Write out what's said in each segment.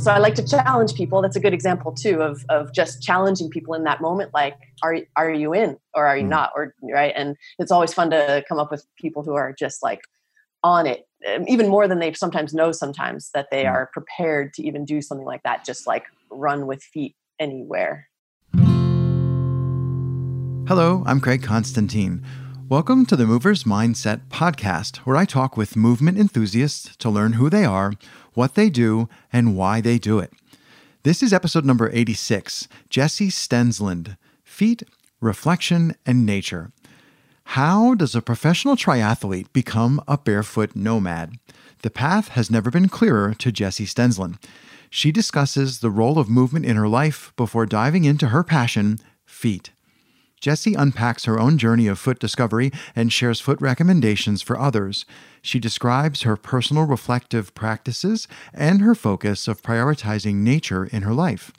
so I like to challenge people. That's a good example too of of just challenging people in that moment. Like, are are you in or are you mm. not? Or right? And it's always fun to come up with people who are just like on it, um, even more than they sometimes know. Sometimes that they mm. are prepared to even do something like that. Just like run with feet anywhere. Hello, I'm Craig Constantine. Welcome to the Movers Mindset podcast, where I talk with movement enthusiasts to learn who they are what they do, and why they do it. This is episode number 86 Jessi Stensland Feet, Reflection, and Nature. How does a professional triathlete become a barefoot nomad? The path has never been clearer to Jessi Stensland. She discusses the role of movement in her life before diving into her passion, feet. Jessi unpacks her own journey of foot discovery and shares foot recommendations for others. She describes her personal reflective practices and her focus of prioritizing nature in her life.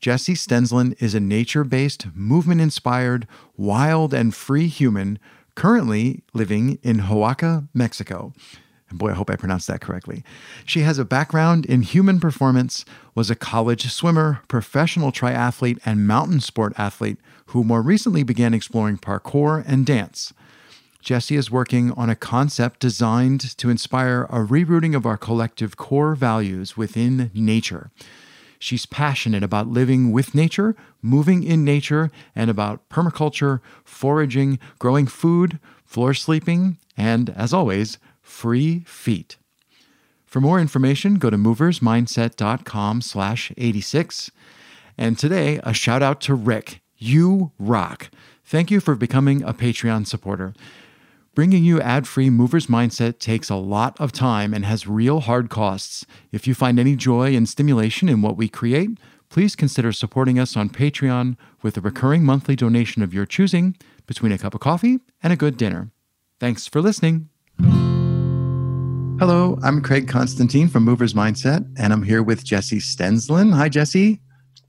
Jessi Stensland is a nature based, movement inspired, wild, and free human currently living in Oaxaca, Mexico. Boy, I hope I pronounced that correctly. She has a background in human performance, was a college swimmer, professional triathlete, and mountain sport athlete who more recently began exploring parkour and dance. Jessi is working on a concept designed to inspire a rerooting of our collective core values within nature. She's passionate about living with nature, moving in nature, and about permaculture, foraging, growing food, floor sleeping, and, as always, free feet. For more information, go to moversmindset.com slash 86. And today, a shout out to Rick. You rock. Thank you for becoming a Patreon supporter. Bringing you ad free Movers Mindset takes a lot of time and has real hard costs. If you find any joy and stimulation in what we create, please consider supporting us on Patreon with a recurring monthly donation of your choosing between a cup of coffee and a good dinner. Thanks for listening. Hello, I'm Craig Constantine from Movers Mindset, and I'm here with Jessi Stensland. Hi, Jessi.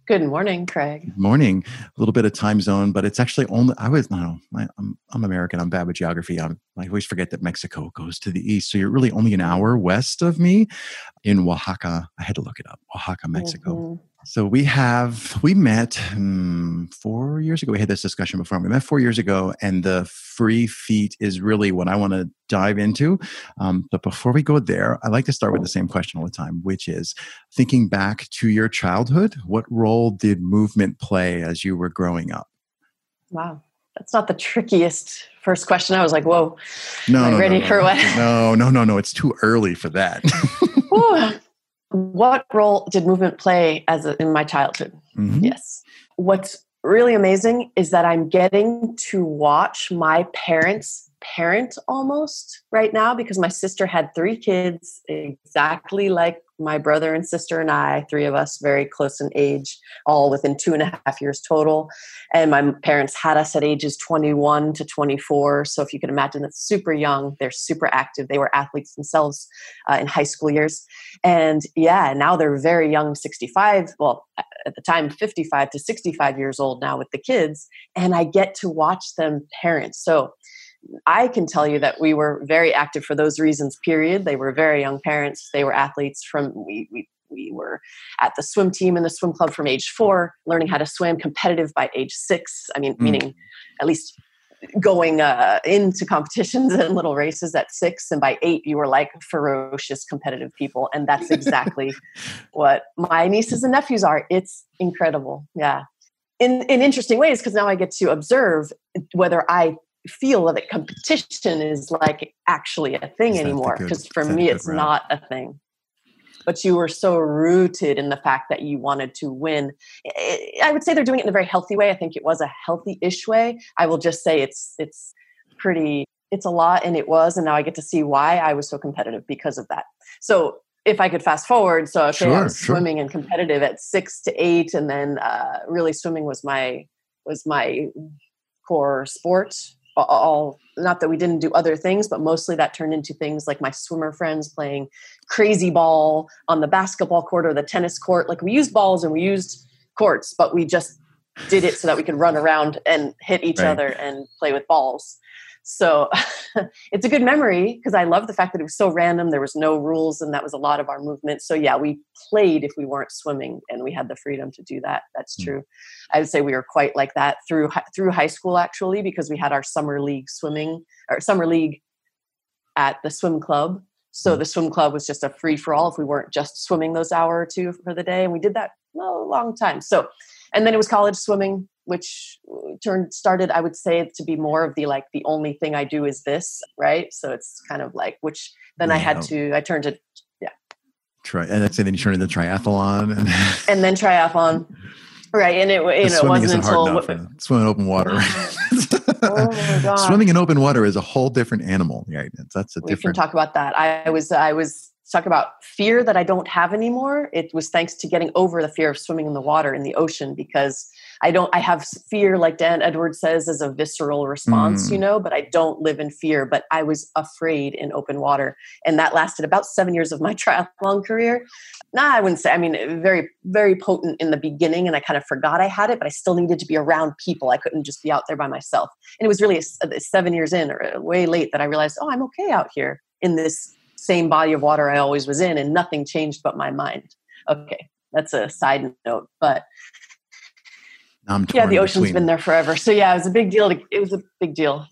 Good morning, Craig. Good morning. A little bit of time zone, but it's actually only, I was, no, I'm, I'm American. I'm bad with geography. I'm, I always forget that Mexico goes to the east. So you're really only an hour west of me in Oaxaca. I had to look it up. Oaxaca, Mexico. Mm-hmm. So we have we met um, four years ago. We had this discussion before. We met four years ago, and the free feet is really what I want to dive into. Um, but before we go there, I like to start with the same question all the time, which is thinking back to your childhood. What role did movement play as you were growing up? Wow, that's not the trickiest first question. I was like, "Whoa, no, no ready no, for what?" No, no, no, no. It's too early for that. What role did movement play as a, in my childhood? Mm-hmm. Yes. What's really amazing is that I'm getting to watch my parents parent almost right now because my sister had three kids exactly like my brother and sister and I, three of us very close in age, all within two and a half years total. And my parents had us at ages 21 to 24. So if you can imagine, that's super young. They're super active. They were athletes themselves uh, in high school years. And yeah, now they're very young, 65. Well, at the time, 55 to 65 years old now with the kids. And I get to watch them parent. So I can tell you that we were very active for those reasons, period. They were very young parents. They were athletes from, we, we, we were at the swim team in the swim club from age four, learning how to swim, competitive by age six. I mean, mm. meaning at least going uh, into competitions and little races at six and by eight you were like ferocious competitive people and that's exactly what my nieces and nephews are it's incredible yeah in in interesting ways because now i get to observe whether i feel that competition is like actually a thing anymore because for me it's route. not a thing. But you were so rooted in the fact that you wanted to win. I would say they're doing it in a very healthy way. I think it was a healthy-ish way. I will just say it's it's pretty it's a lot and it was and now i get to see why i was so competitive because of that. So if I could fast forward, so okay, sure, I was sure. swimming and competitive at six to eight, and then uh, really swimming was my was my core sport all not that we didn't do other things but mostly that turned into things like my swimmer friends playing crazy ball on the basketball court or the tennis court like we used balls and we used courts but we just did it so that we could run around and hit each right. other and play with balls So it's a good memory because I love the fact that it was so random. There was no rules, and that was a lot of our movement. So yeah, we played if we weren't swimming, and we had the freedom to do that. That's hmm. true. I would say we were quite like that through through high school actually, because we had our summer league swimming or summer league at the swim club. So hmm. the swim club was just a free for all if we weren't just swimming those hour or two for the day, and we did that a long time. So, and then it was college swimming which uh, turned started i would say to be more of the like the only thing i do is this right? So it's kind of like which then i had to i turned to yeah. Try and then you turned into triathlon and, and then triathlon. Right and it you know it wasn't until what, swimming in open water oh swimming in open water is a whole different animal right? That's a different. we different can talk about that. I was i was talk about fear that I don't have anymore. It was thanks to getting over the fear of swimming in the water in the ocean because I don't, I have fear, like Dan Edwards says, as a visceral response, mm. you know, but I don't live in fear. But I was afraid in open water. And that lasted about seven years of my triathlon career. Nah, I wouldn't say, I mean, very, very potent in the beginning. And I kind of forgot I had it, but I still needed to be around people. I couldn't just be out there by myself. And it was really a, a seven years in or way late that I realized, oh, I'm okay out here in this same body of water I always was in, and nothing changed but my mind. Okay, that's a side note, but yeah, the ocean's between. been there forever. So yeah, it was a big deal. To, it was a big deal.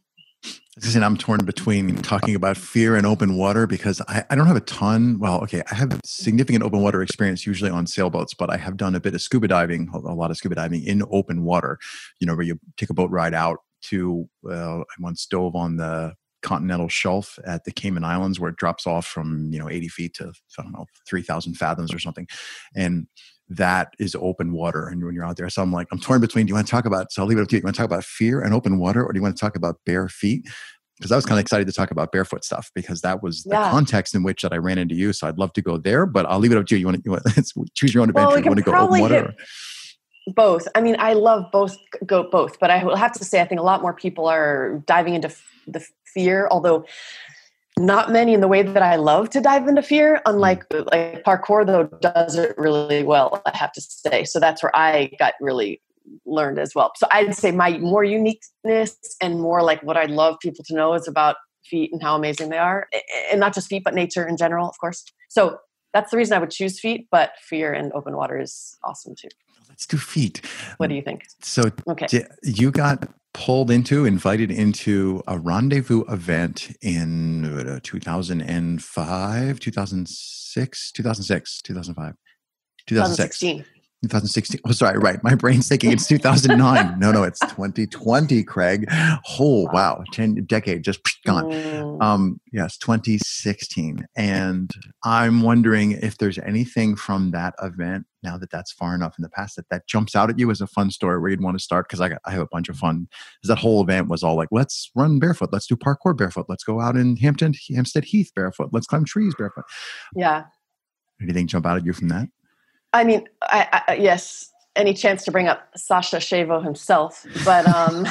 And I'm torn between talking about fear and open water because I, I don't have a ton. Well, okay, I have significant open water experience usually on sailboats, but I have done a bit of scuba diving, a lot of scuba diving in open water. You know, where you take a boat ride out to. Well, I once dove on the continental shelf at the Cayman Islands where it drops off from you know 80 feet to I don't know 3,000 fathoms or something, and that is open water. And when you're out there, so I'm like, I'm torn between. Do you want to talk about? So I'll leave it up to you. Do You want to talk about fear and open water, or do you want to talk about bare feet? Because I was kind of excited to talk about barefoot stuff because that was the yeah. context in which that I ran into you. So I'd love to go there, but I'll leave it up to you. You want to, you want, choose your own adventure. Well, we you want to go open water? both. I mean, I love both. Go both, but I will have to say, I think a lot more people are diving into the fear, although not many in the way that I love to dive into fear. Unlike mm. like parkour, though, does it really well. I have to say. So that's where I got really learned as well. So I'd say my more uniqueness and more like what I'd love people to know is about feet and how amazing they are, and not just feet, but nature in general, of course. So that's the reason I would choose feet. But fear and open water is awesome too. Let's do feet. What do you think? So okay, you got pulled into, invited into a rendezvous event in uh, 2005, 2006, 2006, 2005, 2016. 2016. Oh, sorry, right. My brain's thinking it's 2009. no, no, it's 2020, Craig. Oh, wow. 10 decade just gone. Mm. Um, yes, 2016. And I'm wondering if there's anything from that event now that that's far enough in the past that that jumps out at you as a fun story where you'd want to start because I, I have a bunch of fun because that whole event was all like let's run barefoot let's do parkour barefoot let's go out in hampton hampstead heath barefoot let's climb trees barefoot yeah anything jump out at you from that I mean, I, I, yes, any chance to bring up Sasha Shavo himself, but um,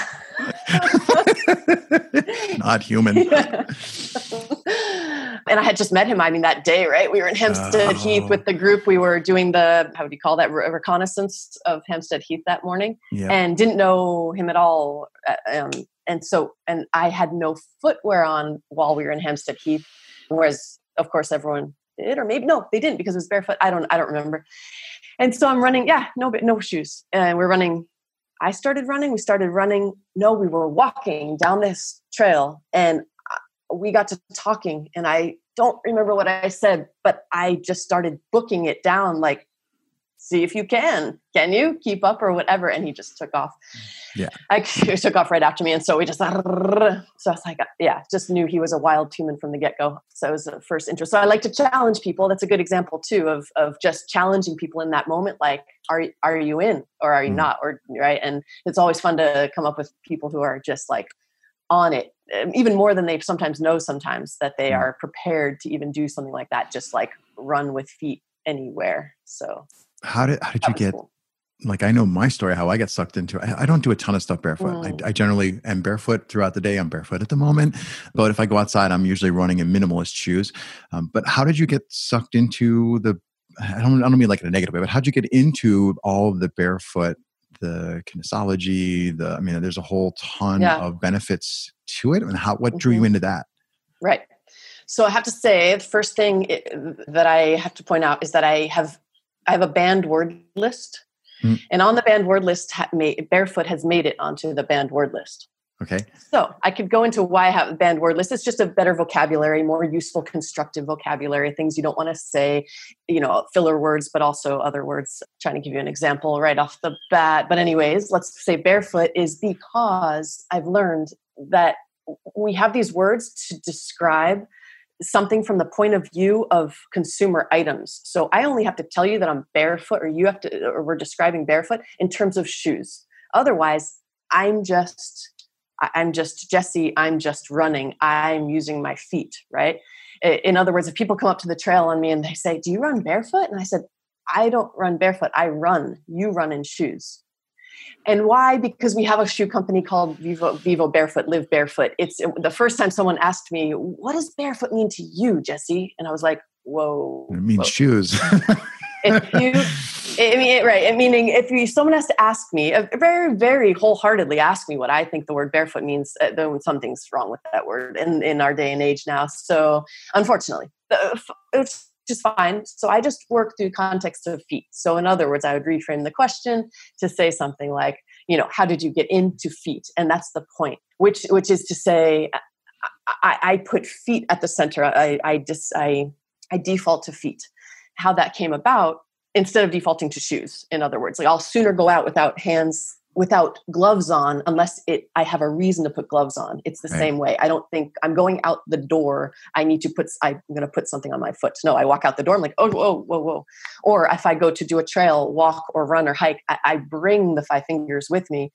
not human. Yeah. and I had just met him. I mean, that day, right? We were in Hampstead oh. Heath with the group. We were doing the how do you call that Re- reconnaissance of Hampstead Heath that morning, yeah. and didn't know him at all. Uh, um, and so, and I had no footwear on while we were in Hampstead Heath, whereas, of course, everyone did, or maybe no, they didn't because it was barefoot. I don't, I don't remember. And so I'm running, yeah, no, but no shoes, and we're running. I started running. We started running. No, we were walking down this trail, and uh, we got to talking. And I don't remember what I said, but I just started booking it down, like see if you can. Can you keep up or whatever? And he just took off. Yeah. I, he took off right after me. And so we just, so I was like, yeah, just knew he was a wild human from the get go. So it was the first interest. So I like to challenge people. That's a good example too of, of just challenging people in that moment. Like, are, are you in or are you mm. not? Or, right. And it's always fun to come up with people who are just like on it um, even more than they sometimes know sometimes that they mm. are prepared to even do something like that just like run with feet anywhere so how did how did you get? Cool. Like I know my story, how I got sucked into. I, I don't do a ton of stuff barefoot. Mm. I, I, generally am barefoot throughout the day. I'm barefoot at the moment, but if I go outside, I'm usually running in minimalist shoes. Um, but how did you get sucked into the? I don't. I don't mean like in a negative way, but how did you get into all of the barefoot the kinesiology, the I mean, there's a whole ton yeah. of benefits to it. And how what drew mm-hmm. you into that? Right. So I have to say, the first thing that I have to point out is that I have I have a banned word list, mm. and on the banned word list, barefoot has made it onto the banned word list. Okay. So I could go into why I have a banned word list. It's just a better vocabulary, more useful, constructive vocabulary, things you don't want to say, you know, filler words, but also other words. I'm trying to give you an example right off the bat. But, anyways, let's say barefoot is because I've learned that we have these words to describe something from the point of view of consumer items. So I only have to tell you that I'm barefoot or you have to or we're describing barefoot in terms of shoes. Otherwise, I'm just I'm just Jessi, I'm just running. I'm using my feet, right? In other words, if people come up to the trail on me and they say, "Do you run barefoot?" and I said, "I don't run barefoot. I run. You run in shoes." And why? Because we have a shoe company called Vivo, Vivo Barefoot, Live Barefoot. It's the first time someone asked me, "What does barefoot mean to you, Jessi?" And I was like, "Whoa!" It means whoa. shoes. if you, I mean, right? Meaning, if you, someone has to ask me, very, very wholeheartedly ask me what I think the word barefoot means, uh, then something's wrong with that word in in our day and age now. So, unfortunately, it's just fine. So I just work through context of feet. So in other words, I would reframe the question to say something like, you know, how did you get into feet? And that's the point, which which is to say, I, I put feet at the center. I I just I I default to feet. How that came about instead of defaulting to shoes. In other words, like I'll sooner go out without hands without gloves on unless it i have a reason to put gloves on. It's the right. same way. I don't think i'm going out the door i need to put i'm going to put something on my foot. No i walk out the door i'm like oh whoa whoa whoa. Or if i go to do a trail walk or run or hike i, I bring the five fingers with me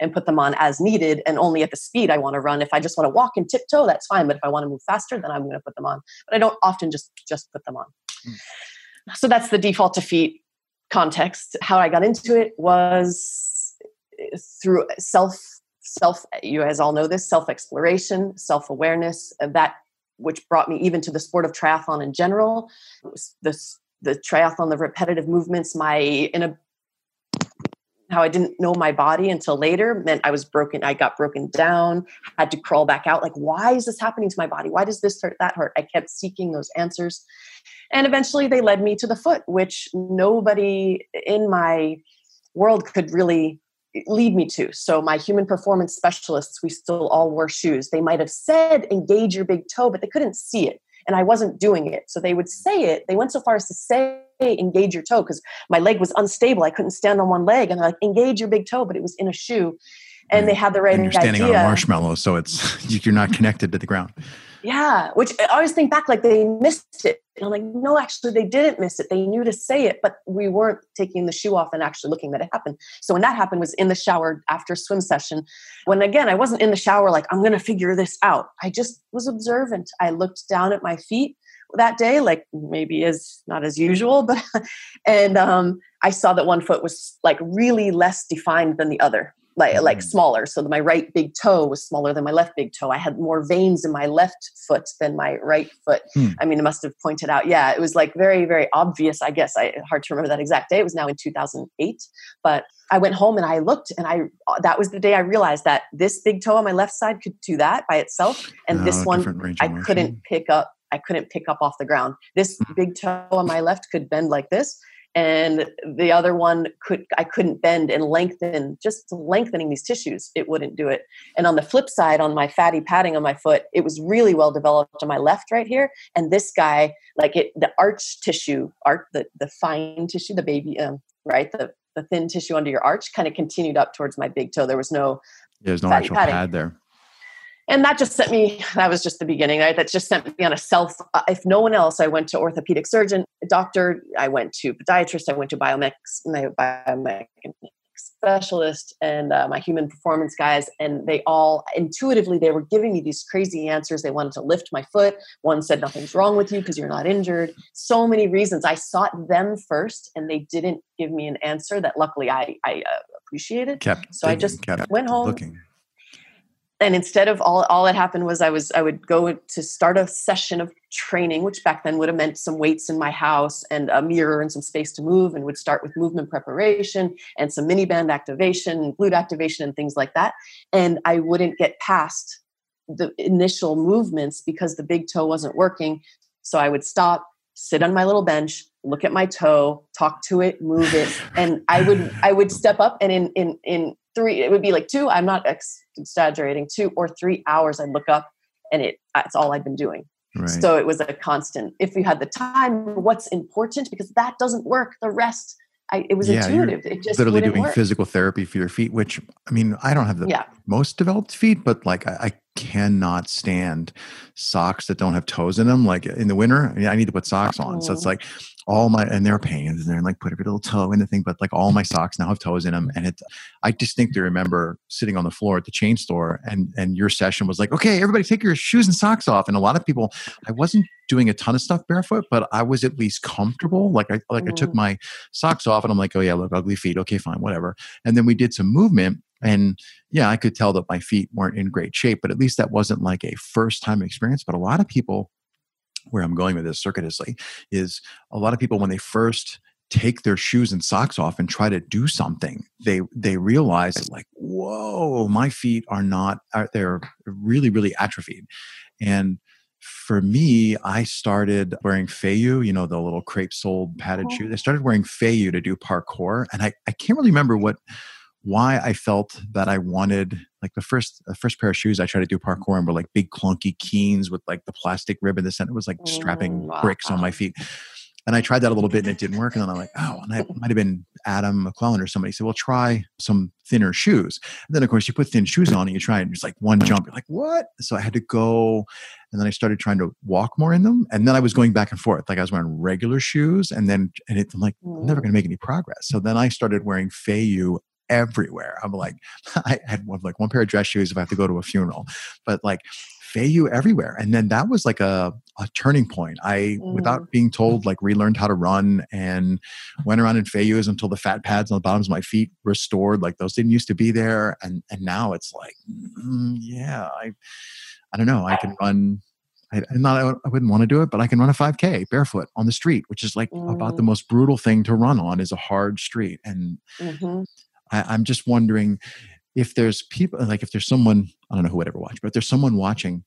and put them on as needed and only at the speed i want to run. If i just want to walk and tiptoe that's fine but if i want to move faster then i'm going to put them on. But i don't often just just put them on. Mm. so that's the default to feet context. How i got into it was through self self you guys all know this self exploration self awareness uh, that which brought me even to the sport of triathlon in general this the triathlon the repetitive movements my in a how I didn't know my body until later meant I was broken. I got broken down, had to crawl back out. Like, why is this happening to my body? Why does this hurt, that hurt? I kept seeking those answers. And eventually they led me to the foot, which nobody in my world could really lead me to. So my human performance specialists, we still all wore shoes. They might have said engage your big toe, but they couldn't see it. And I wasn't doing it. So they would say it. They went so far as to say engage your toe because my leg was unstable. I couldn't stand on one leg. And they're like, engage your big toe, but it was in a shoe. And they had the right and you're standing idea. on a marshmallow, so it's you're not connected to the ground. Yeah, which I always think back like they missed it. And I'm like, no, actually, they didn't miss it. They knew to say it, but we weren't taking the shoe off and actually looking that it happened. So when that happened was in the shower after swim session. When again, I wasn't in the shower like, I'm going to figure this out. I just was observant. I looked down at my feet that day, like maybe as not as usual, but, and um, I saw that one foot was like really less defined than the other like like mm-hmm. smaller. So my right big toe was smaller than my left big toe. I had more veins in my left foot than my right foot. Hmm. I mean, it must have pointed out. Yeah, it was like very very obvious. I guess I hard to remember that exact day. It was now in 2008, but I went home and I looked and I that was the day I realized that this big toe on my left side could do that by itself, and oh, this one I couldn't pick up. I couldn't pick up off the ground. This hmm. big toe on my left could bend like this, and the other one could i couldn't bend and lengthen just lengthening these tissues it wouldn't do it. And on the flip side on my fatty padding on my foot it was really well developed on my left right here. And this guy like it the arch tissue art the the fine tissue the baby um, right the the thin tissue under your arch kind of continued up towards my big toe. There was no yeah, there's no actual padding. pad there and that just sent me that was just the beginning right? That just sent me on a self uh, if no one else i went to orthopedic surgeon doctor i went to podiatrist i went to biomechs my biomech specialist and uh, my human performance guys and they all intuitively they were giving me these crazy answers. They wanted to lift my foot. One said nothing's wrong with you because you're not injured. So many reasons. I sought them first and they didn't give me an answer that luckily i i uh, appreciated. Kept so i just went home. looking and instead of all all that happened was i was i would go to start a session of training which back then would have meant some weights in my house and a mirror and some space to move and would start with movement preparation and some mini band activation glute activation and things like that. And i wouldn't get past the initial movements because the big toe wasn't working. So i would stop sit on my little bench look at my toe talk to it move it. And i would i would step up and in in in three it would be like two i'm not ex- exaggerating two or three hours i'd look up and it that's all i've been doing right. so it was a constant if you had the time what's important because that doesn't work the rest I, it was yeah, intuitive. It just literally doing work. physical therapy for your feet, which I mean, I don't have the yeah. most developed feet, but like I, I, cannot stand socks that don't have toes in them. Like in the winter, I need to put socks on. So it's mm. like all my and they're pains and they're like put every little toe in the thing, but like all my socks now have toes in them. And it I distinctly remember sitting on the floor at the chain store and and your session was like, okay, everybody take your shoes and socks off. And a lot of people, I wasn't doing a ton of stuff barefoot, but I was at least comfortable. Like I like mm. I took mm. my socks off and I'm like, oh yeah, look, ugly feet. Okay, fine, whatever. And then we did some movement and yeah, I could tell that my feet weren't in great shape, but at least that wasn't like a first time experience. But a lot of people where I'm going with this circuitously is a lot of people when they first take their shoes and socks off and try to do something they they realize like whoa my feet are not are, they're really really atrophied and for me i started wearing Feiyue you know the little crepe soled padded oh. shoes i started wearing Feiyue to do parkour and i i can't really remember what why I felt that I wanted like the first the first pair of shoes I tried to do parkour and were like big clunky Keens with like the plastic rib in the center. It was like strapping wow. bricks on my feet. And I tried that a little bit and it didn't work. And then I'm like, oh, and it might have been Adam McClellan or somebody said, well, try some thinner shoes. And then, of course, you put thin shoes on and you try and it's like one jump. You're like, what? So I had to go. And then I started trying to walk more in them. And then I was going back and forth. Like I was wearing regular shoes. And then, and it's like, I'm never going to make any progress. So then I started wearing Feiyue everywhere. I'm like, I had one, like one pair of dress shoes if I have to go to a funeral, but like Feiyue everywhere. And then that was like a, a turning point. I, mm. without being told, like relearned how to run and went around in Feiyues until the fat pads on the bottoms of my feet restored. Like those didn't used to be there. And, and now it's like, mm, yeah, I, I don't know. I can run I, not I wouldn't want to do it, but I can run a 5K barefoot on the street, which is like mm. about the mm. most brutal thing to run on is a hard street. And mm-hmm. I, am just wondering if there's people like if there's someone I don't know who would ever watch, but if there's someone watching,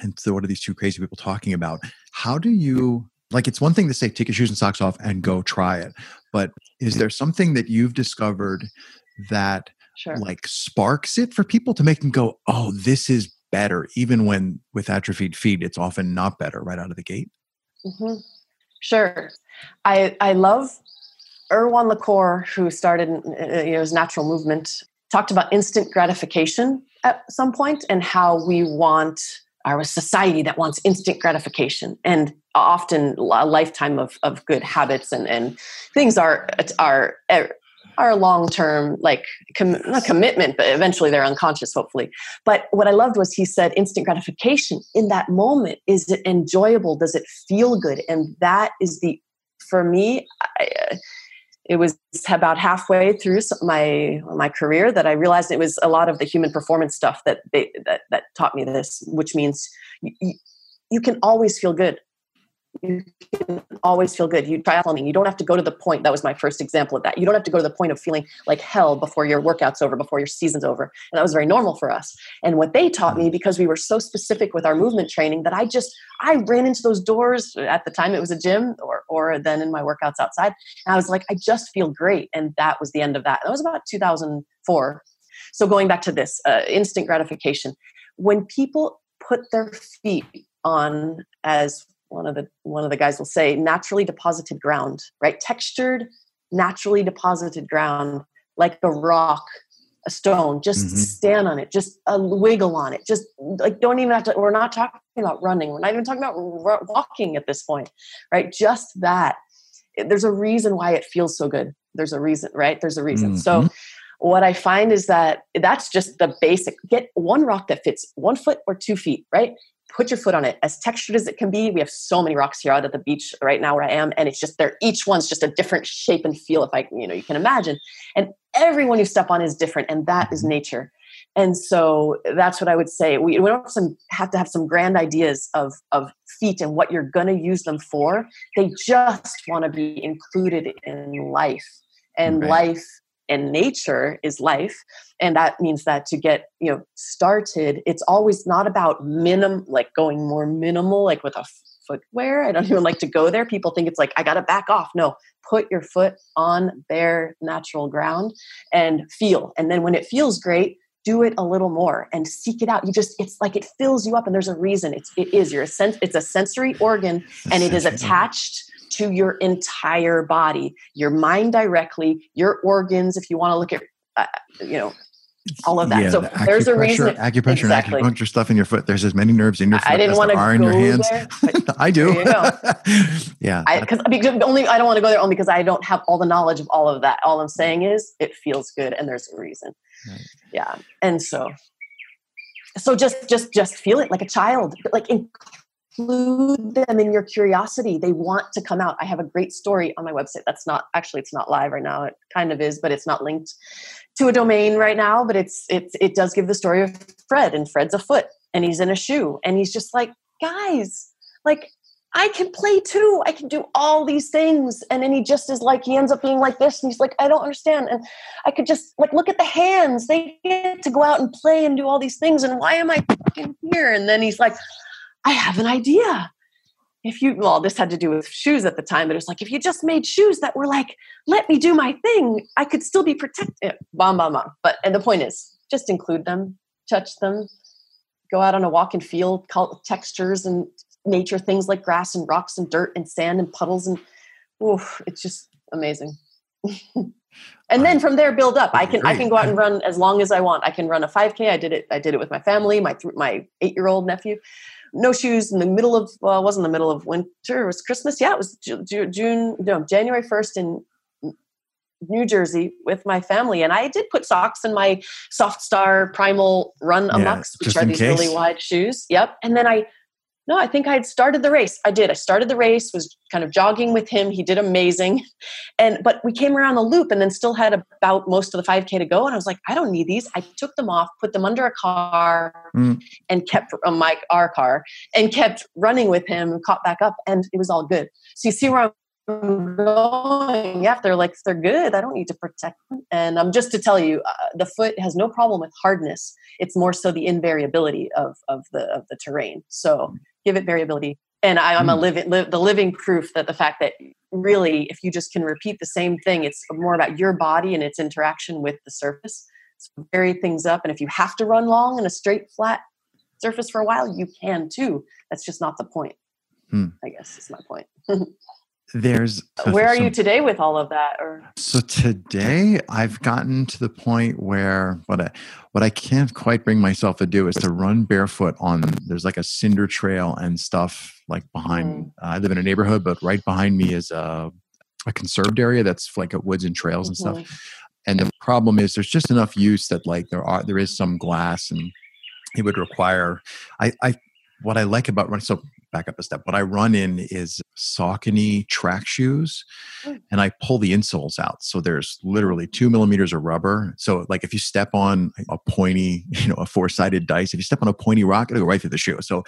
and so what are these two crazy people talking about? How do you like? It's one thing to say take your shoes and socks off and go try it, but is there something that you've discovered that sure. like sparks it for people to make them go, oh, this is better, even when with atrophied feet, it's often not better right out of the gate? Mm-hmm. Sure. I, I love Erwan Le Corre, who started uh, uh, you know, his natural movement, talked about instant gratification at some point and how we want our society that wants instant gratification and often a lifetime of, of good habits and, and things are are er, are long term like com- not commitment but eventually they're unconscious hopefully. But what i loved was he said instant gratification in that moment is it enjoyable? Does it feel good? And that is the for me I, uh, it was about halfway through my my career that I realized it was a lot of the human performance stuff that they, that that taught me this, which means you, you can always feel good you can always feel good. You triathloning, you don't have to go to the point. That was my first example of that. You don't have to go to the point of feeling like hell before your workout's over, before your season's over. And that was very normal for us. And what they taught me, because we were so specific with our movement training, that I just I ran into those doors at the time it was a gym or or then in my workouts outside. And I was like, I just feel great. And that was the end of that. That was about 2004. So going back to this uh, instant gratification, when people put their feet on as one of the one of the guys will say naturally deposited ground right? Textured naturally deposited ground like a rock a stone. Just mm-hmm. stand on it. Just a wiggle on it. Just like don't even have to we're not talking about running. We're not even talking about r- walking at this point right? Just that. There's a reason why it feels so good. There's a reason right? There's a reason. Mm-hmm. so what i find is that that's just the basic get one rock that fits one foot or two feet right put your foot on it as textured as it can be we have so many rocks here out at the beach right now where i am and it's just they're each one's just a different shape and feel if i you know you can imagine and everyone you step on is different and that is mm-hmm. nature and so that's what I would say. We, we don't have, some, have to have some grand ideas of, of feet and what you're going to use them for. They just want to be included in life. And right. life and nature is life. And that means that to get, you know, started, it's always not about minimum, like going more minimal, like with a footwear. I don't even like to go there. People think it's like, I got to back off. No, put your foot on bare natural ground and feel. And then when it feels great, do it a little more and seek it out. You just it's like it fills you up and there's a reason. It's it is your sense it's a sensory organ and it is attached to your entire body. Your mind directly your organs if you want to look at uh, you know all of that. Yeah, so the there's a reason. Acupressure exactly. and acupuncture stuff in your foot. There's as many nerves in your foot I didn't as there are in your hands. There, I do. yeah. I, Because only I don't want to go there only because I don't have all the knowledge of all of that. All I'm saying is it feels good and there's a reason. Right. Yeah. And so so just just just feel it like a child. Like include them in your curiosity. They want to come out. I have a great story on my website. That's not actually it's not live right now. It kind of is, but it's not linked to a domain right now. But it's it's it does give the story of Fred, and Fred's a foot, and he's in a shoe, and he's just like, guys, like I can play too. I can do all these things. And then he just is like, he ends up being like this. And he's like, I don't understand. And I could just like, look at the hands. They get to go out and play and do all these things. And why am I fucking here? And then he's like, I have an idea. If you, well, this had to do with shoes at the time, but it was like, if you just made shoes that were like, let me do my thing, I could still be protected. Bam, bam, bam. But, and the point is, just include them, touch them, go out on a walk and feel textures and nature things like grass and rocks and dirt and sand and puddles and oof, it's just amazing. and then from there build up. I can I can go out and run as long as I want. I can run a 5k. I did it I did it with my family, my my 8-year-old nephew. No shoes in the middle of well, it wasn't the middle of winter. It was Christmas. Yeah, it was June no, January 1st in New Jersey with my family, and I did put socks in my Soft Star Primal RunAmocs, yeah, which are these case. really wide shoes. Yep, and then I no, I think I had started the race. I did. I started the race, was kind of jogging with him. He did amazing. And but we came around the loop and then still had about most of the 5K to go. And I was like, I don't need these. I took them off, put them under a car mm. and kept uh, my our car and kept running with him and caught back up and it was all good. So you see where I'm going. Yeah, they're like they're good. I don't need to protect them. And um, just to tell you, uh, the foot has no problem with hardness. It's more so the invariability of of the of the terrain. So give it variability. And I, am mm. a living li- the living proof that the fact that really, if you just can repeat the same thing, it's more about your body and its interaction with the surface. So vary things up, and if you have to run long in a straight flat surface for a while, you can too. That's just not the point. Mm. I guess is my point. there's where are some, you today with all of that or so today i've gotten to the point where what i what i can't quite bring myself to do is to run barefoot on there's like a cinder trail and stuff like behind mm. uh, i live in a neighborhood but right behind me is a, a conserved area that's like a woods and trails and mm-hmm. stuff and the problem is there's just enough use that like there are there is some glass and it would require i i what I like about running, so back up a step. What I run in is Saucony track shoes, mm. and I pull the insoles out. So there's literally two millimeters of rubber. So like if you step on a pointy, you know, a four sided dice, if you step on a pointy rock, it'll go right through the shoe. So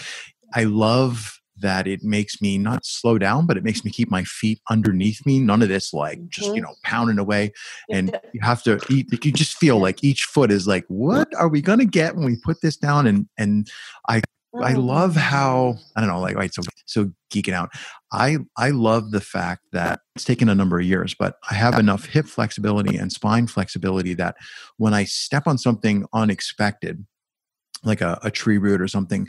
I love that it makes me not slow down, but it makes me keep my feet underneath me. None of this like just you mm-hmm. know pounding away, and you have to eat. You just feel like each foot is like, what are we gonna get when we put this down? And and I I oh. love how I don't know, like right, so so geeking out. I I love the fact that it's taken a number of years, but I have enough hip flexibility and spine flexibility that when I step on something unexpected, like a, a, tree root or something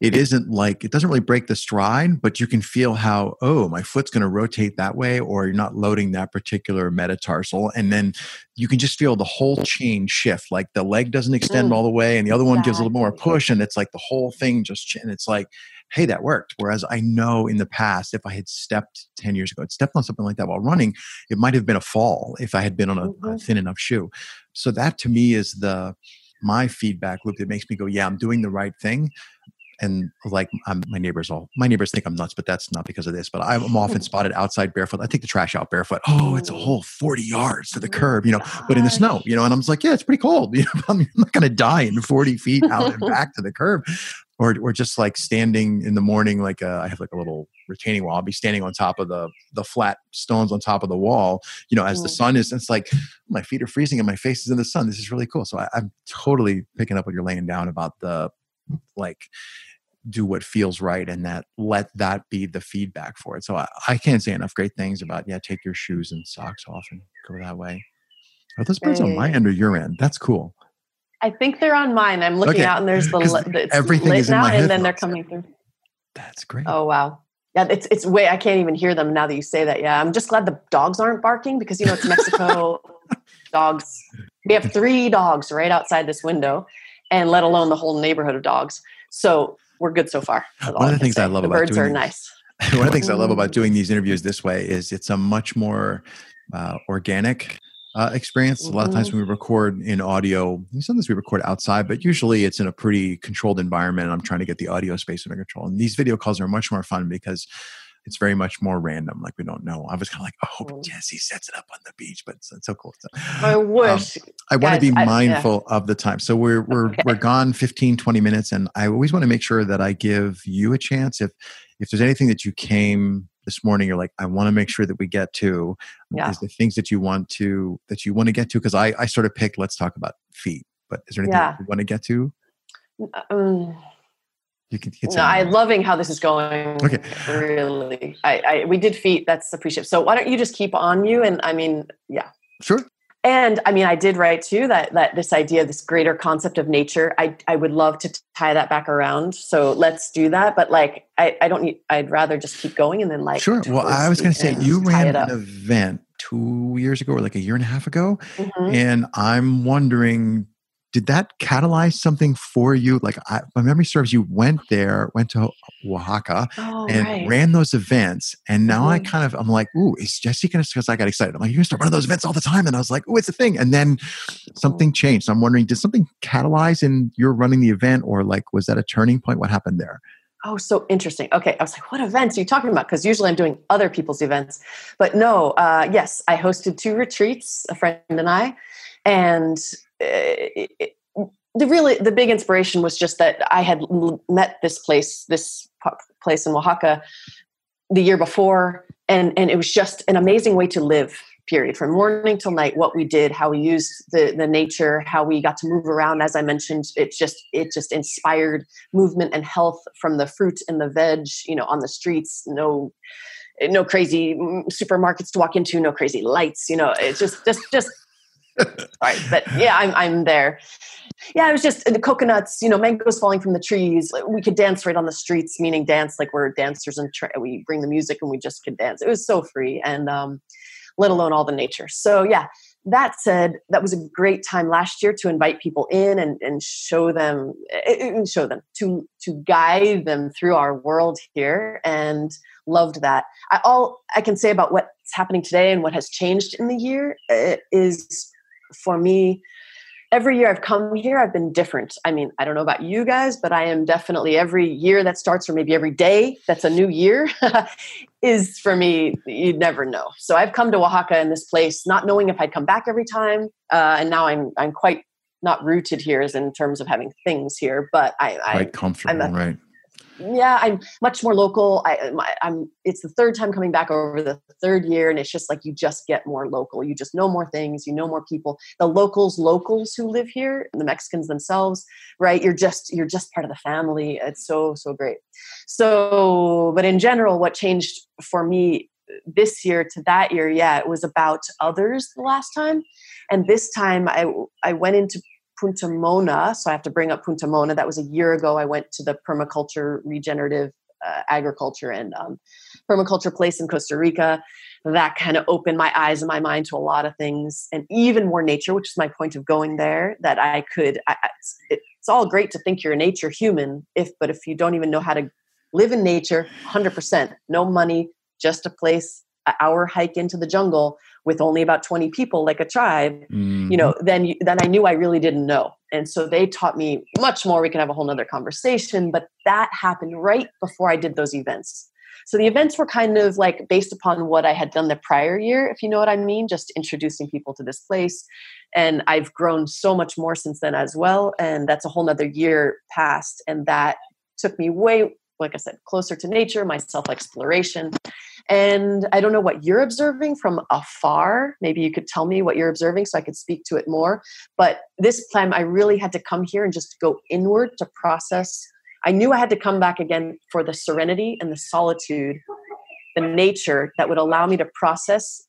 it isn't like it doesn't really break the stride but you can feel how oh my foot's going to rotate that way or you're not loading that particular metatarsal and then you can just feel the whole chain shift like the leg doesn't extend mm. all the way and the other one gives a little more push and it's like the whole thing just and it's like hey that worked whereas i know in the past if i had stepped 10 years ago stepped on something like that while running it might have been a fall if i had been on a, mm-hmm. a thin enough shoe so that to me is the my feedback loop that makes me go, yeah, I'm doing the right thing. and like I'm, my neighbors all my neighbors think I'm nuts, but that's not because of this. But I'm often spotted outside barefoot. I take the trash out barefoot. Oh, it's a whole 40 yards to the curb, you know, but in the snow, you know, and I'm just like, yeah, it's pretty cold. You know, I'm not going to die in 40 feet out and back to the curb. Or, or just like standing in the morning, like uh, I have like a little retaining wall. I'll be standing on top of the the flat stones on top of the wall, you know, as the mm. sun is. It's like my feet are freezing and my face is in the sun. This is really cool. So I, I'm totally picking up what you're laying down about the like do what feels right and that let that be the feedback for it. So I, I can't say enough great things about yeah, take your shoes and socks off and go that way. Are those birds on my end or your end? That's cool. I think they're on mine. I'm looking okay. out and there's the everything is in now, my and then they're coming through. That's great. Oh wow. Yeah, it's it's way I can't even hear them now that you say that. Yeah, I'm just glad the dogs aren't barking because you know it's Mexico. dogs. We have three dogs right outside this window, and let alone the whole neighborhood of dogs. So we're good so far. One of the things say. I love the about birds are these, nice. one of the things I love about doing these interviews this way is it's a much more uh, organic uh, experience. Mm-hmm. A lot of times mm-hmm. when we record in audio, sometimes we record outside, but usually it's in a pretty controlled environment. And I'm trying to get the audio space under control. And these video calls are much more fun because it's very much more random. Like we don't know. I was kind of like, oh, mm. Jessi sets it up on the beach, but it's, it's so cool. So, I um, wish. Um, I want to be mindful I, yeah. of the time. So we're we're okay. we're gone 15, 20 minutes, and I always want to make sure that I give you a chance. If if there's anything that you came this morning, you're like, I want to make sure that we get to. Yeah. Is the things that you want to that you want to get to? Because I I sort of picked. Let's talk about feet. But is there anything yeah. you want to get to? Um, you can, you can no, I'm loving how this is going. Okay. Really. I, I we did feet. That's appreciative. So why don't you just keep on you? And I mean, yeah. Sure. And I mean, I did write too that that this idea, this greater concept of nature. I I would love to tie that back around. So let's do that. But like, I I don't need. I'd rather just keep going and then like. Sure. Well, I was going to say you ran an event two years ago or like a year and a half ago, mm-hmm. and I'm wondering did that catalyze something for you? Like, I, my memory serves, you went there, went to Oaxaca, oh, and right. ran those events. And now mm-hmm. I kind of, I'm like, ooh, is Jessi going to? Because I got excited. I'm like, you're going to start running those events all the time. And I was like, oh, it's a thing. And then something changed. So I'm wondering, did something catalyze in your running the event, or like, was that a turning point? What happened there? Oh, so interesting. Okay, I was like, what events are you talking about? Because usually I'm doing other people's events. But no, uh, yes, I hosted two retreats, a friend and I, and the really the big inspiration was just that I had met this place, this place in Oaxaca, the year before, and and it was just an amazing way to live. Period. From morning till night, what we did, how we used the the nature, how we got to move around. As I mentioned, it just it just inspired movement and health from the fruit and the veg. You know, on the streets, no no crazy mm, supermarkets to walk into, no crazy lights. You know, it's just just just right. But yeah, I'm I'm there. Yeah, it was just the coconuts, you know, mangoes falling from the trees. We could dance right on the streets, meaning dance like we're dancers and tra- we bring the music and we just could dance. It was so free, and um, let alone all the nature. So yeah. That said, that was a great time last year to invite people in and, and show them, eh, eh, and show them to to guide them through our world here, and loved that. I, all I can say about what's happening today and what has changed in the year is for me every year I've come here, I've been different. I mean, I don't know about you guys, but I am definitely every year that starts, or maybe every day that's a new year, is for me, you'd never know. So I've come to Oaxaca in this place, not knowing if I'd come back every time. Uh, and now I'm, I'm quite not rooted here as in terms of having things here, but I, quite I, comfortable, I'm a, right? Yeah i'm much more local. I, uh, am it's the third time coming back over the third year and it's just like you just get more local. You just know more things you know more people. The locals locals who live here the mexicans themselves right? You're just you're just part of the family. It's so so great. So but in general what changed for me uh, this year to that year yeah it was about others the last time. And this time i i went into Punta Mona. So I have to bring up Punta Mona. That was a year ago. I went to the permaculture regenerative uh, agriculture and um, permaculture place in Costa Rica. That kind of opened my eyes and my mind to a lot of things and even more nature, which is my point of going there. That I could, I, it's, it's all great to think you're a nature human, if but if you don't even know how to live in nature, 100%, no money, just a place, an hour hike into the jungle with only about 20 people like a tribe mm-hmm. you know then you, then i knew i really didn't know. And so they taught me much more. We can have a whole nother conversation but that happened right before i did those events. So the events were kind of like based upon what i had done the prior year if you know what i mean just introducing people to this place. And i've grown so much more since then as well and that's a whole nother year past and that took me way like i said closer to nature my self exploration and I don't know what you're observing from afar. Maybe you could tell me what you're observing so I could speak to it more. But this time I really had to come here and just go inward to process. I knew I had to come back again for the serenity and the solitude, the nature that would allow me to process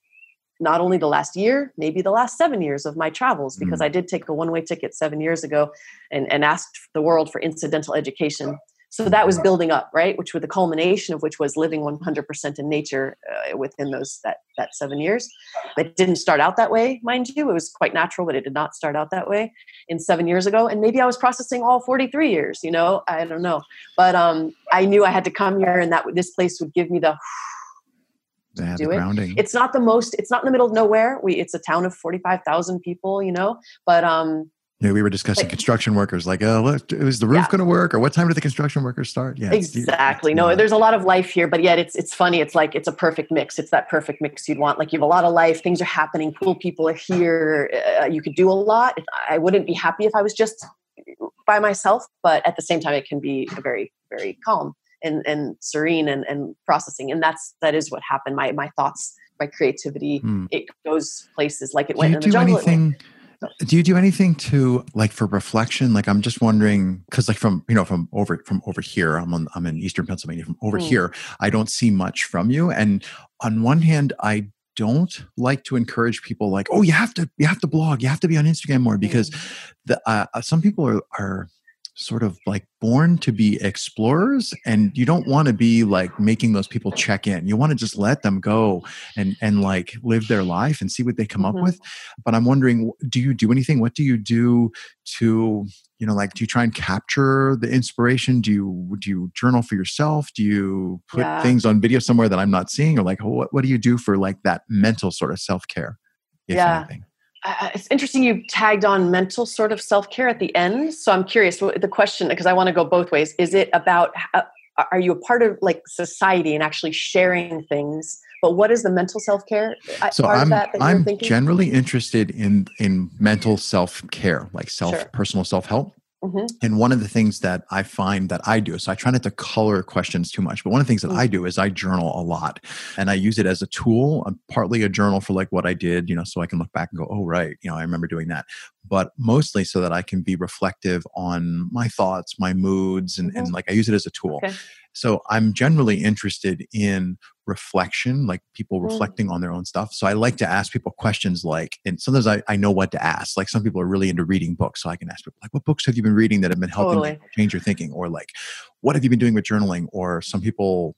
not only the last year, maybe the last seven years of my travels, because mm. I did take a one way ticket seven years ago and, and asked the world for incidental education so that was building up right which was the culmination of which was living 100% in nature uh, within those that that seven years it didn't start out that way mind you it was quite natural but it did not start out that way in seven years ago and maybe i was processing all 43 years you know i don't know but um i knew i had to come here and that this place would give me the do it. Grounding. It's not the most. It's not in the middle of nowhere. We. It's a town of forty five thousand people. You know, but um, you know, we were discussing like, construction workers, like, oh, look, is the roof yeah. going to work, or what time do the construction workers start? Yeah, exactly. no, there's a lot of life here, but yet it's it's funny. It's like it's a perfect mix. It's that perfect mix you'd want. Like you have a lot of life, things are happening, cool people are here. Uh, you could do a lot. I wouldn't be happy if I was just by myself, but at the same time, it can be very very calm and and serene and and processing. And that's that is what happened. My my thoughts, my creativity, hmm. it goes places like it went in the jungle. Anything- do you do anything to like for reflection like i'm just wondering because like from you know from over from over here i'm on i'm in eastern pennsylvania from over mm. here i don't see much from you and on one hand i don't like to encourage people like oh you have to you have to blog you have to be on instagram more because mm. the uh, uh some people are are sort of like born to be explorers and you don't want to be like making those people check in. You want to just let them go and and like live their life and see what they come mm-hmm. up with. But i'm wondering do you do anything? What do you do to you know like do you try and capture the inspiration? Do you do you journal for yourself? Do you put yeah. things on video somewhere that i'm not seeing? Or like what, what do you do for like that mental sort of self-care yeah. anything? Uh, it's interesting you tagged on mental sort of self-care at the end so i'm curious the question because i want to go both ways is it about uh, are you a part of like society and actually sharing things but what is the mental self-care uh, so i'm, that that I'm generally interested in in mental self-care like self sure. personal self-help Mm-hmm. And one of the things that I find that I do, so I try not to color questions too much, but one of the things that mm-hmm. I do is I journal a lot and I use it as a tool. I'm partly a journal for like what I did, you know, so I can look back and go, oh, right, you know, I remember doing that. But mostly so that I can be reflective on my thoughts, my moods, and, mm-hmm. and like I use it as a tool. Okay. So I'm generally interested in reflection, like people mm. reflecting on their own stuff. So I like to ask people questions like, and sometimes I, I know what to ask. Like some people are really into reading books. So I can ask people, like, what books have you been reading that have been helping totally. change your thinking? Or like, what have you been doing with journaling? Or some people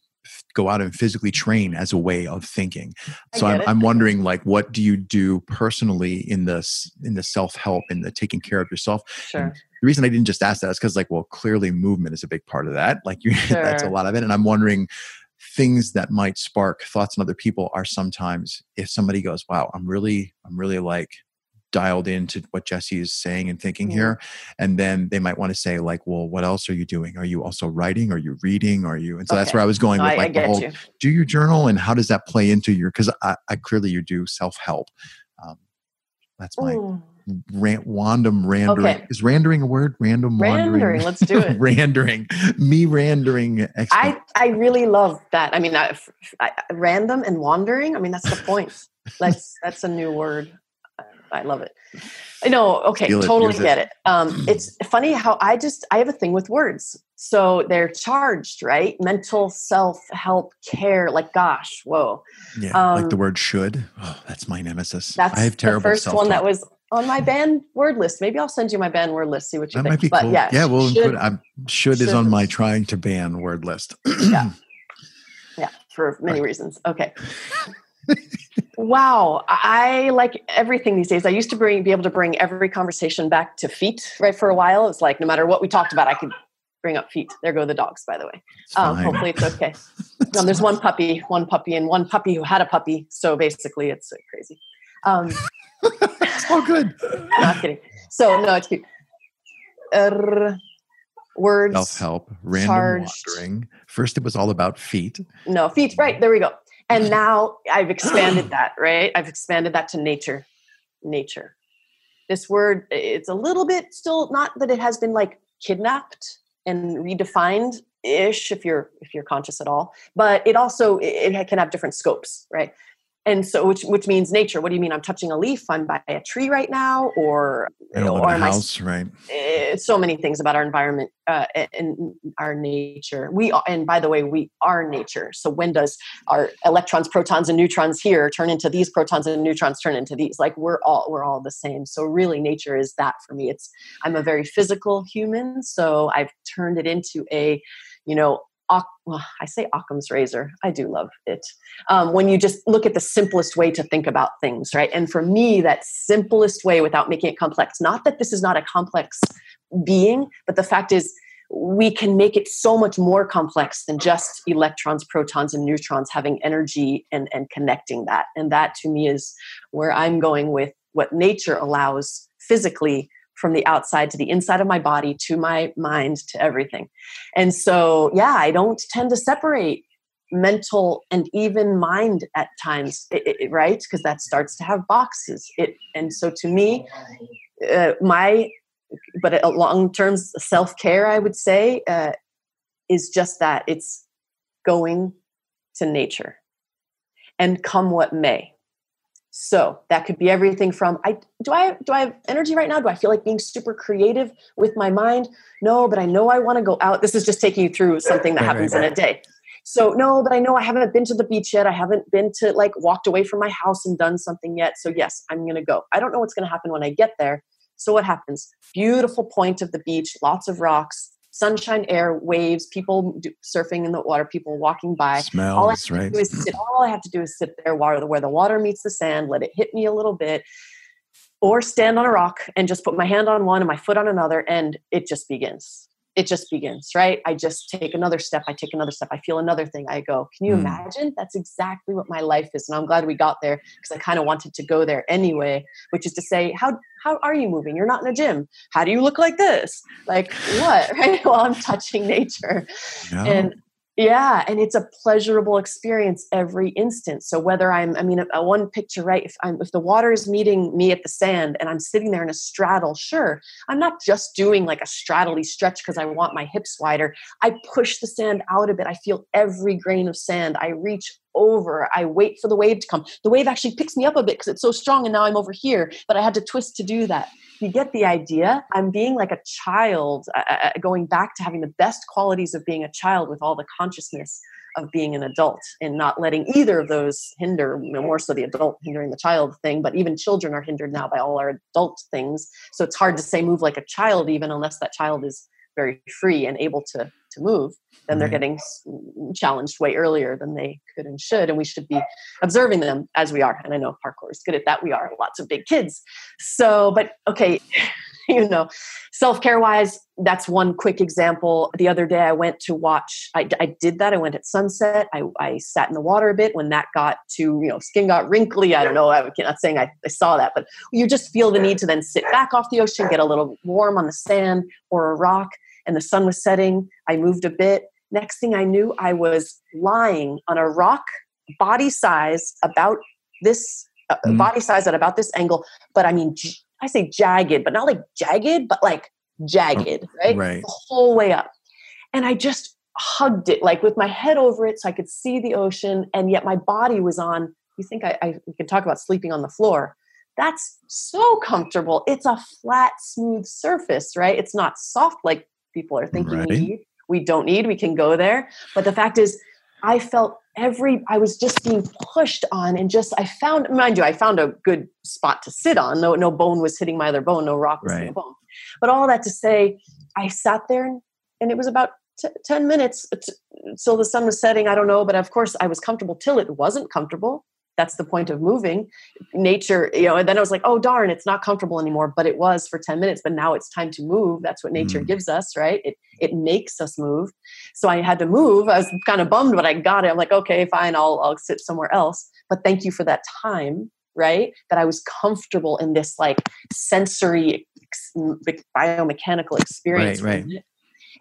go out and physically train as a way of thinking so I'm, I'm, wondering like what do you do personally in this in the self-help and the taking care of yourself sure. And the reason i didn't just ask that is because like well clearly movement is a big part of that like you sure. that's a lot of it and i'm wondering things that might spark thoughts in other people are sometimes if somebody goes wow i'm really i'm really like dialed into what Jessi is saying and thinking mm-hmm. here. And then they might want to say, like, well, what else are you doing? Are you also writing? Are you reading? Are you? And so okay. that's where I was going with I, like I the whole you. do you journal and how does that play into your because I, I, clearly you do self-help. Um, that's my Ooh. Rant, wandom randering. Okay. Is randering a word? Random wandering. Randering. Let's do it. randering. Me randering. I I really love that. I mean, I, I, random and wandering. I mean, that's the point. That's that's a new word. I love it. I know. Okay, Feel totally it, get it. it. Um, it's funny how I just I have a thing with words. So they're charged, right? Mental self help care. Like, gosh, whoa. Yeah, um, like the word should. Oh, that's my nemesis. That's I have terrible. The first one that was on my banned word list. Maybe I'll send you my banned word list. See what you that think. Might be but cool. yeah, yeah. Well, should, put, should, should is on my trying to ban word list. yeah, yeah, for many right. reasons. Okay. wow, I like everything these days. I used to bring be able to bring every conversation back to feet. Right for a while, it's like no matter what we talked about, I could bring up feet. There go the dogs, by the way. Um, hopefully, it's okay. no, there's one puppy, one puppy, and one puppy who had a puppy. So basically, it's crazy. Um, oh, good. not kidding. So no, it's cute. uh, words. Self help, random charged. wandering. First, it was all about feet. No, feet, right. There we go. And now I've expanded that, right? I've expanded that to nature. Nature. This word, it's a little bit still not that it has been like kidnapped and redefined ish if you're if you're conscious at all but it also it can have different scopes right and so which which means nature. What do you mean? I'm touching a leaf i'm by a tree right now or or a house I, right. Eh, so many things about our environment uh, and our nature. We are, and by the way we are nature. So when does our electrons protons and neutrons here turn into these protons and neutrons turn into these? Like we're all we're all the same. So really nature is that for me. It's i'm a very physical human so i've turned it into a you know I say Occam's razor. I do love it. Um, when you just look at the simplest way to think about things, right? And for me, that simplest way without making it complex, not that this is not a complex being, but the fact is, we can make it so much more complex than just electrons, protons, and neutrons having energy and, and connecting that. And that to me is where I'm going with what nature allows physically from the outside to the inside of my body to my mind to everything. And so, yeah, I don't tend to separate mental and even mind at times, it, it, right? Because that starts to have boxes. It and so to me, uh, my but a long term self care, I would say, uh, is just that it's going to nature and come what may so that could be everything from I do I do I have energy right now? Do I feel like being super creative with my mind? No, but I know I want to go out. This is just taking you through something that right, happens right, right. in a day. So no, but I know I haven't been to the beach yet. I haven't been to like walked away from my house and done something yet. So yes, I'm going to go. I don't know what's going to happen when I get there. So what happens? Beautiful point of the beach, lots of rocks, sunshine, air, waves, people surfing in the water, people walking by. Smells, all I have right? To do is sit, all I have to do is sit there where the, where the water meets the sand, let it hit me a little bit, or stand on a rock and just put my hand on one and my foot on another, and it just begins it just begins, right? I just take another step, I take another step, I feel another thing, I go, can you mm. imagine? That's exactly what my life is. And I'm glad we got there because I kind of wanted to go there anyway, which is to say, how how are you moving? You're not in a gym. How do you look like this? Like what? Right? While I'm touching nature. No. And yeah and it's a pleasurable experience every instant. So whether i'm i mean a, a, one picture right if i'm if the water is meeting me at the sand and i'm sitting there in a straddle sure i'm not just doing like a straddly stretch because i want my hips wider. I push the sand out a bit. I feel every grain of sand. I reach over i wait for the wave to come the wave actually picks me up a bit because it's so strong and now i'm over here but i had to twist to do that you get the idea. I'm being like a child, uh, uh, uh, going back to having the best qualities of being a child with all the consciousness of being an adult and not letting either of those hinder, more so the adult hindering the child thing, but even children are hindered now by all our adult things. So it's hard to say move like a child, even unless that child is very free and able to to move then they're mm-hmm. getting mm, challenged way earlier than they could and should and we should be observing them as we are. And i know parkour is good at that. We are lots of big kids. So but okay you know self-care wise that's one quick example. The other day i went to watch i, I did that. I went at sunset. I, I sat in the water a bit. When that got to you know skin got wrinkly i don't know i'm not saying I, I saw that but you just feel the need to then sit back off the ocean get a little warm on the sand or a rock and the sun was setting. I moved a bit. Next thing I knew, I was lying on a rock, body size about this, uh, mm. body size at about this angle. But I mean, I say jagged, but not like jagged, but like jagged, right? Right. The whole way up. And I just hugged it, like with my head over it, so I could see the ocean, and yet my body was on. You think I, I we can talk about sleeping on the floor? That's so comfortable. It's a flat, smooth surface, right? It's not soft like people are thinking right. we need. We don't need. We can go there. But the fact is, I felt every I was just being pushed on and just I found mind you I found a good spot to sit on no no bone was hitting my other bone no rock was right. hitting bone but all that to say I sat there and, and it was about t- 10 minutes till the sun was setting I don't know but of course I was comfortable till it wasn't comfortable that's the point of moving nature you know and then i was like oh darn it's not comfortable anymore but it was for 10 minutes but now it's time to move that's what nature mm. gives us right it it makes us move so i had to move i was kind of bummed but i got it i'm like okay fine i'll i'll sit somewhere else but thank you for that time right? That I was comfortable in this like sensory biomechanical experience. Right, right.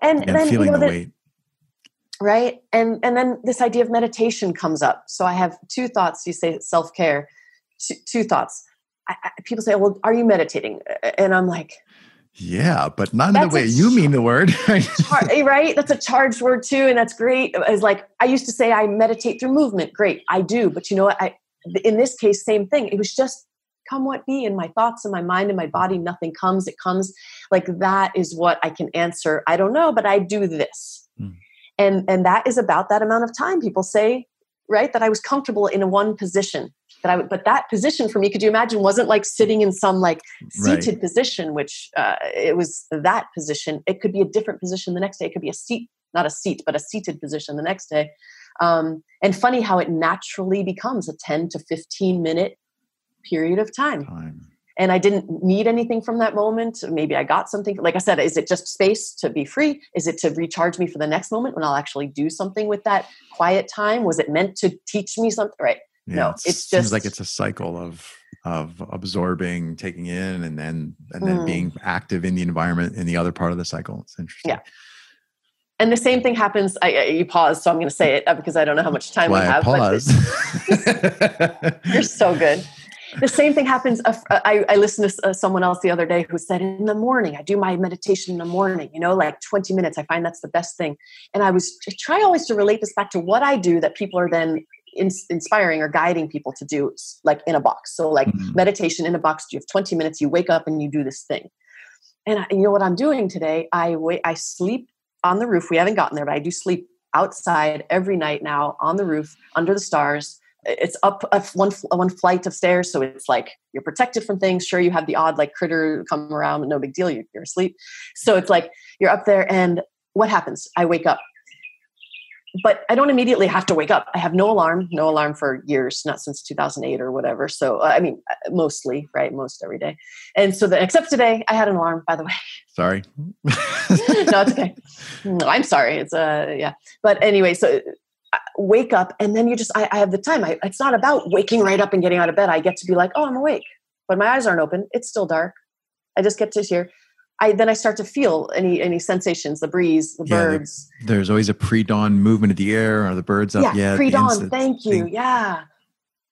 And, and then feeling you know, the, the weight. Right. And and then this idea of meditation comes up. So I have two thoughts. You say self-care. Two, two thoughts. I, I, people say, "Well, are you meditating?" And I'm like, yeah, but not in the way you mean the word. char- eh, right? That's a charged word too, and that's great. It's like I used to say I meditate through movement. Great, I do. But you know what? I in this case, same thing. It was just come what be in my thoughts and my mind and my body. Nothing comes. It comes like that is what I can answer. I don't know, but I do this, mm. And and that is about that amount of time. People say right that I was comfortable in a one position that I would, but that position for me, could you imagine, wasn't like sitting in some like seated right. position, which uh, it was that position. It could be a different position the next day. It could be a seat, not a seat, but a seated position the next day. Um, and funny how it naturally becomes a 10 to 15 minute period of time. time. And I didn't need anything from that moment. Maybe I got something. Like I said, is it just space to be free? Is it to recharge me for the next moment when I'll actually do something with that quiet time? Was it meant to teach me something? Right yeah, no, it's, it's just like it's a cycle of of absorbing, taking in, and then and then mm. being active in the environment in the other part of the cycle. It's interesting. Yeah. And the same thing happens. I, I you pause, so I'm going to say it uh, because I don't know how much time Why we have. pause. you're so good. The same thing happens. Uh, I, I listened to uh, someone else the other day who said, "In the morning, I do my meditation in the morning. You know, like 20 minutes. I find that's the best thing." And I was I try always to relate this back to what I do that people are then in, inspiring or guiding people to do like in a box. So like mm-hmm. meditation in a box. You have 20 minutes. You wake up and you do this thing. And I, you know what I'm doing today? I wait. I sleep on the roof. We haven't gotten there, but I do sleep outside every night now on the roof under the stars. It's up a, one one flight of stairs, so it's like you're protected from things. Sure, you have the odd like critter come around, but no big deal. You're, you're asleep, so it's like you're up there, and what happens? I wake up but I don't immediately have to wake up. I have no alarm, no alarm for years, not since 2008 or whatever. So, uh, I mean, uh, mostly, right? Most every day. And so, the, except today, I had an alarm, by the way. Sorry. no, it's okay. No, I'm sorry. It's, uh, yeah. But anyway, so wake up and then you just, I, I have the time. I, it's not about waking right up and getting out of bed. I get to be like, oh, I'm awake, but my eyes aren't open. It's still dark. I just get to hear I then I start to feel any any sensations, the breeze, the yeah, birds. There, there's always a pre-dawn movement of the air. Are the birds up yeah, yet? Pre-dawn. Thank you. Thing. Yeah.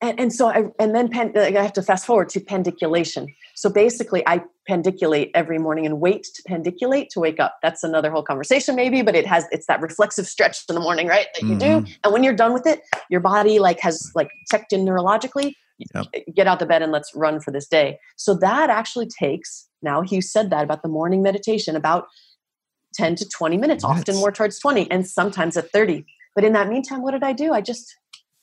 And, and so I and then pen, I have to fast forward to pendiculation. So basically, I pendiculate every morning and wait to pendiculate to wake up. That's another whole conversation, maybe, but it has it's that reflexive stretch in the morning, right? That you mm-hmm. do, and when you're done with it, your body like has like checked in neurologically. Yep. Get out the bed and let's run for this day. So that actually takes now he said that about the morning meditation about 10 to 20 minutes, minutes, often more towards 20 and sometimes at 30 but in that meantime what did i do i just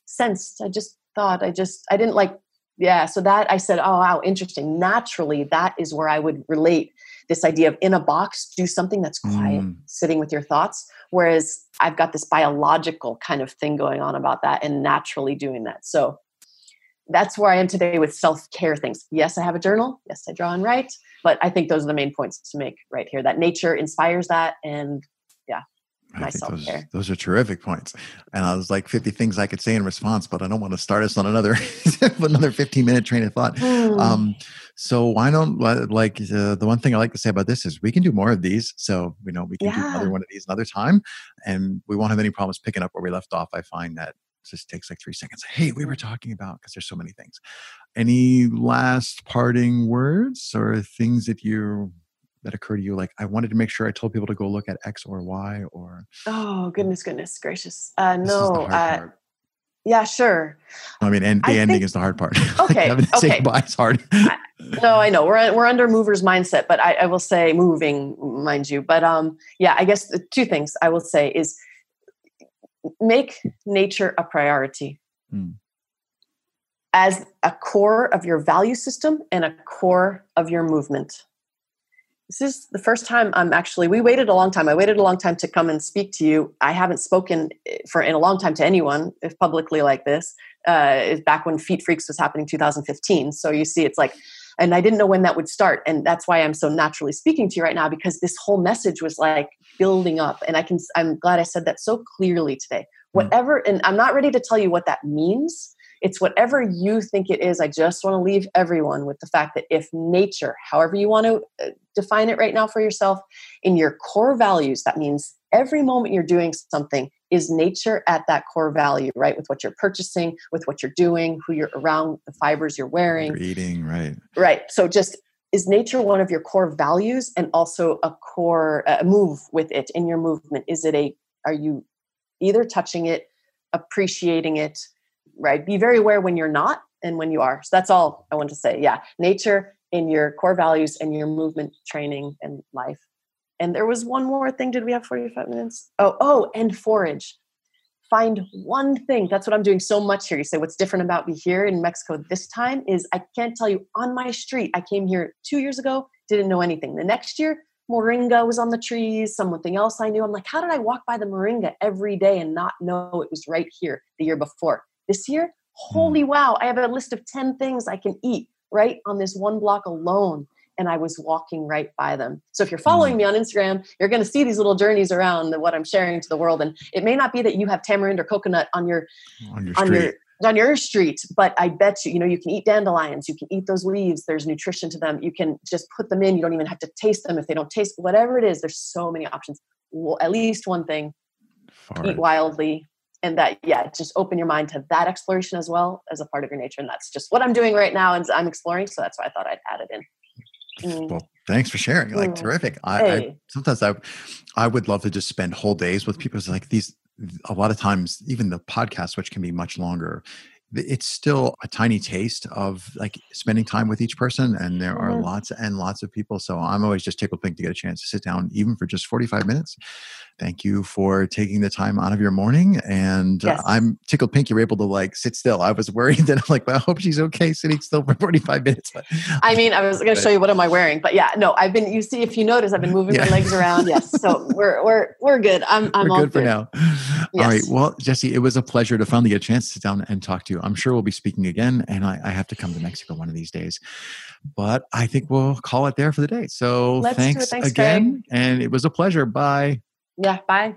sensed i just thought i just i didn't like yeah so that i said oh wow interesting naturally that is where i would relate this idea of in a box do something that's quiet mm. sitting with your thoughts whereas i've got this biological kind of thing going on about that and naturally doing that so that's where I am today with self care things. Yes, I have a journal. Yes, I draw and write. But I think those are the main points to make right here. That nature inspires that, and yeah, my self care. Those, those, are terrific points. And I was like, fifty things I could say in response, but I don't want to start us on another another fifteen minute train of thought. Mm. Um, so why don't like uh, the one thing I like to say about this is we can do more of these. So you know we can yeah. do another one of these another time, and we won't have any problems picking up where we left off. I find that just takes like three seconds. Hey, we were talking about because there's so many things. Any last parting words or things that you that occur to you? Like, I wanted to make sure I told people to go look at X or Y or. Oh goodness, goodness gracious! Uh, no, uh, yeah, sure. I mean, and the I ending think, is the hard part. Okay, like okay. goodbye is hard. I, no, I know we're we're under movers mindset, but I, I will say moving, mind you. But um, yeah, I guess the two things I will say is make nature a priority mm. as a core of your value system and a core of your movement. This is the first time I'm actually, we waited a long time. I waited a long time to come and speak to you. I haven't spoken eh, for in a long time to anyone, if publicly like this. Uh, back when Feet Freaks was happening 2015. So you see, it's like and i didn't know when that would start and that's why i'm so naturally speaking to you right now because this whole message was like building up and i can i'm glad i said that so clearly today hmm. whatever and i'm not ready to tell you what that means it's whatever you think it is. I just want to leave everyone with the fact that if nature, however you want to uh, define it right now for yourself, in your core values, that means every moment you're doing something is nature at that core value, right? With what you're purchasing, with what you're doing, who you're around, the fibers you're wearing. You're eating, right. Right. So just is nature one of your core values and also a core uh, move with it in your movement? Is it a, are you either touching it, appreciating it, right? Be very aware when you're not and when you are. So that's all I want to say. Yeah. Nature in your core values and your movement training and life. And there was one more thing. Did we have 45 minutes? Oh, oh, and forage. Find one thing. That's what I'm doing so much here. You say, what's different about me here in Mexico this time is I can't tell you on my street. I came here two years ago, didn't know anything. The next year, moringa was on the trees, something else I knew. I'm like, how did I walk by the moringa every day and not know it was right here the year before? This year, holy hmm. wow, I have a list of 10 things I can eat right on this one block alone and I was walking right by them. So if you're following mm. me on Instagram, you're going to see these little journeys around what I'm sharing to the world. And it may not be that you have tamarind or coconut on your on your on your on your street, but I bet you, you know, you can eat dandelions, you can eat those leaves. There's nutrition to them. You can just put them in. You don't even have to taste them if they don't taste. Whatever it is, there's so many options. Well, at least one thing: eat wildly, and that yeah, just open your mind to that exploration as well as a part of your nature. And that's just what I'm doing right now, and I'm exploring. So that's why I thought I'd add it in. Mm. Well, thanks for sharing. Like, mm. terrific. I, hey. I, sometimes I, I would love to just spend whole days with people. It's like these, a lot of times, even the podcast, which can be much longer, it's still a tiny taste of like spending time with each person and there are mm-hmm. lots and lots of people so i'm always just tickled pink to get a chance to sit down even for just 45 minutes thank you for taking the time out of your morning and yes. uh, i'm tickled pink you're able to like sit still i was worried that i'm like well, i hope she's okay sitting still for 45 minutes i mean i was going to show you what am i wearing but yeah no i've been you see if you notice i've been moving yeah. my legs around yes so we're we're we're good i'm i'm we're all good, good for now yes. all right well Jessi it was a pleasure to finally get a chance to sit down and talk to you I'm sure we'll be speaking again, and I, I, have to come to Mexico one of these days. But I think we'll call it there for the day. So thanks, thanks again, Craig. and it was a pleasure. Bye. Yeah, bye.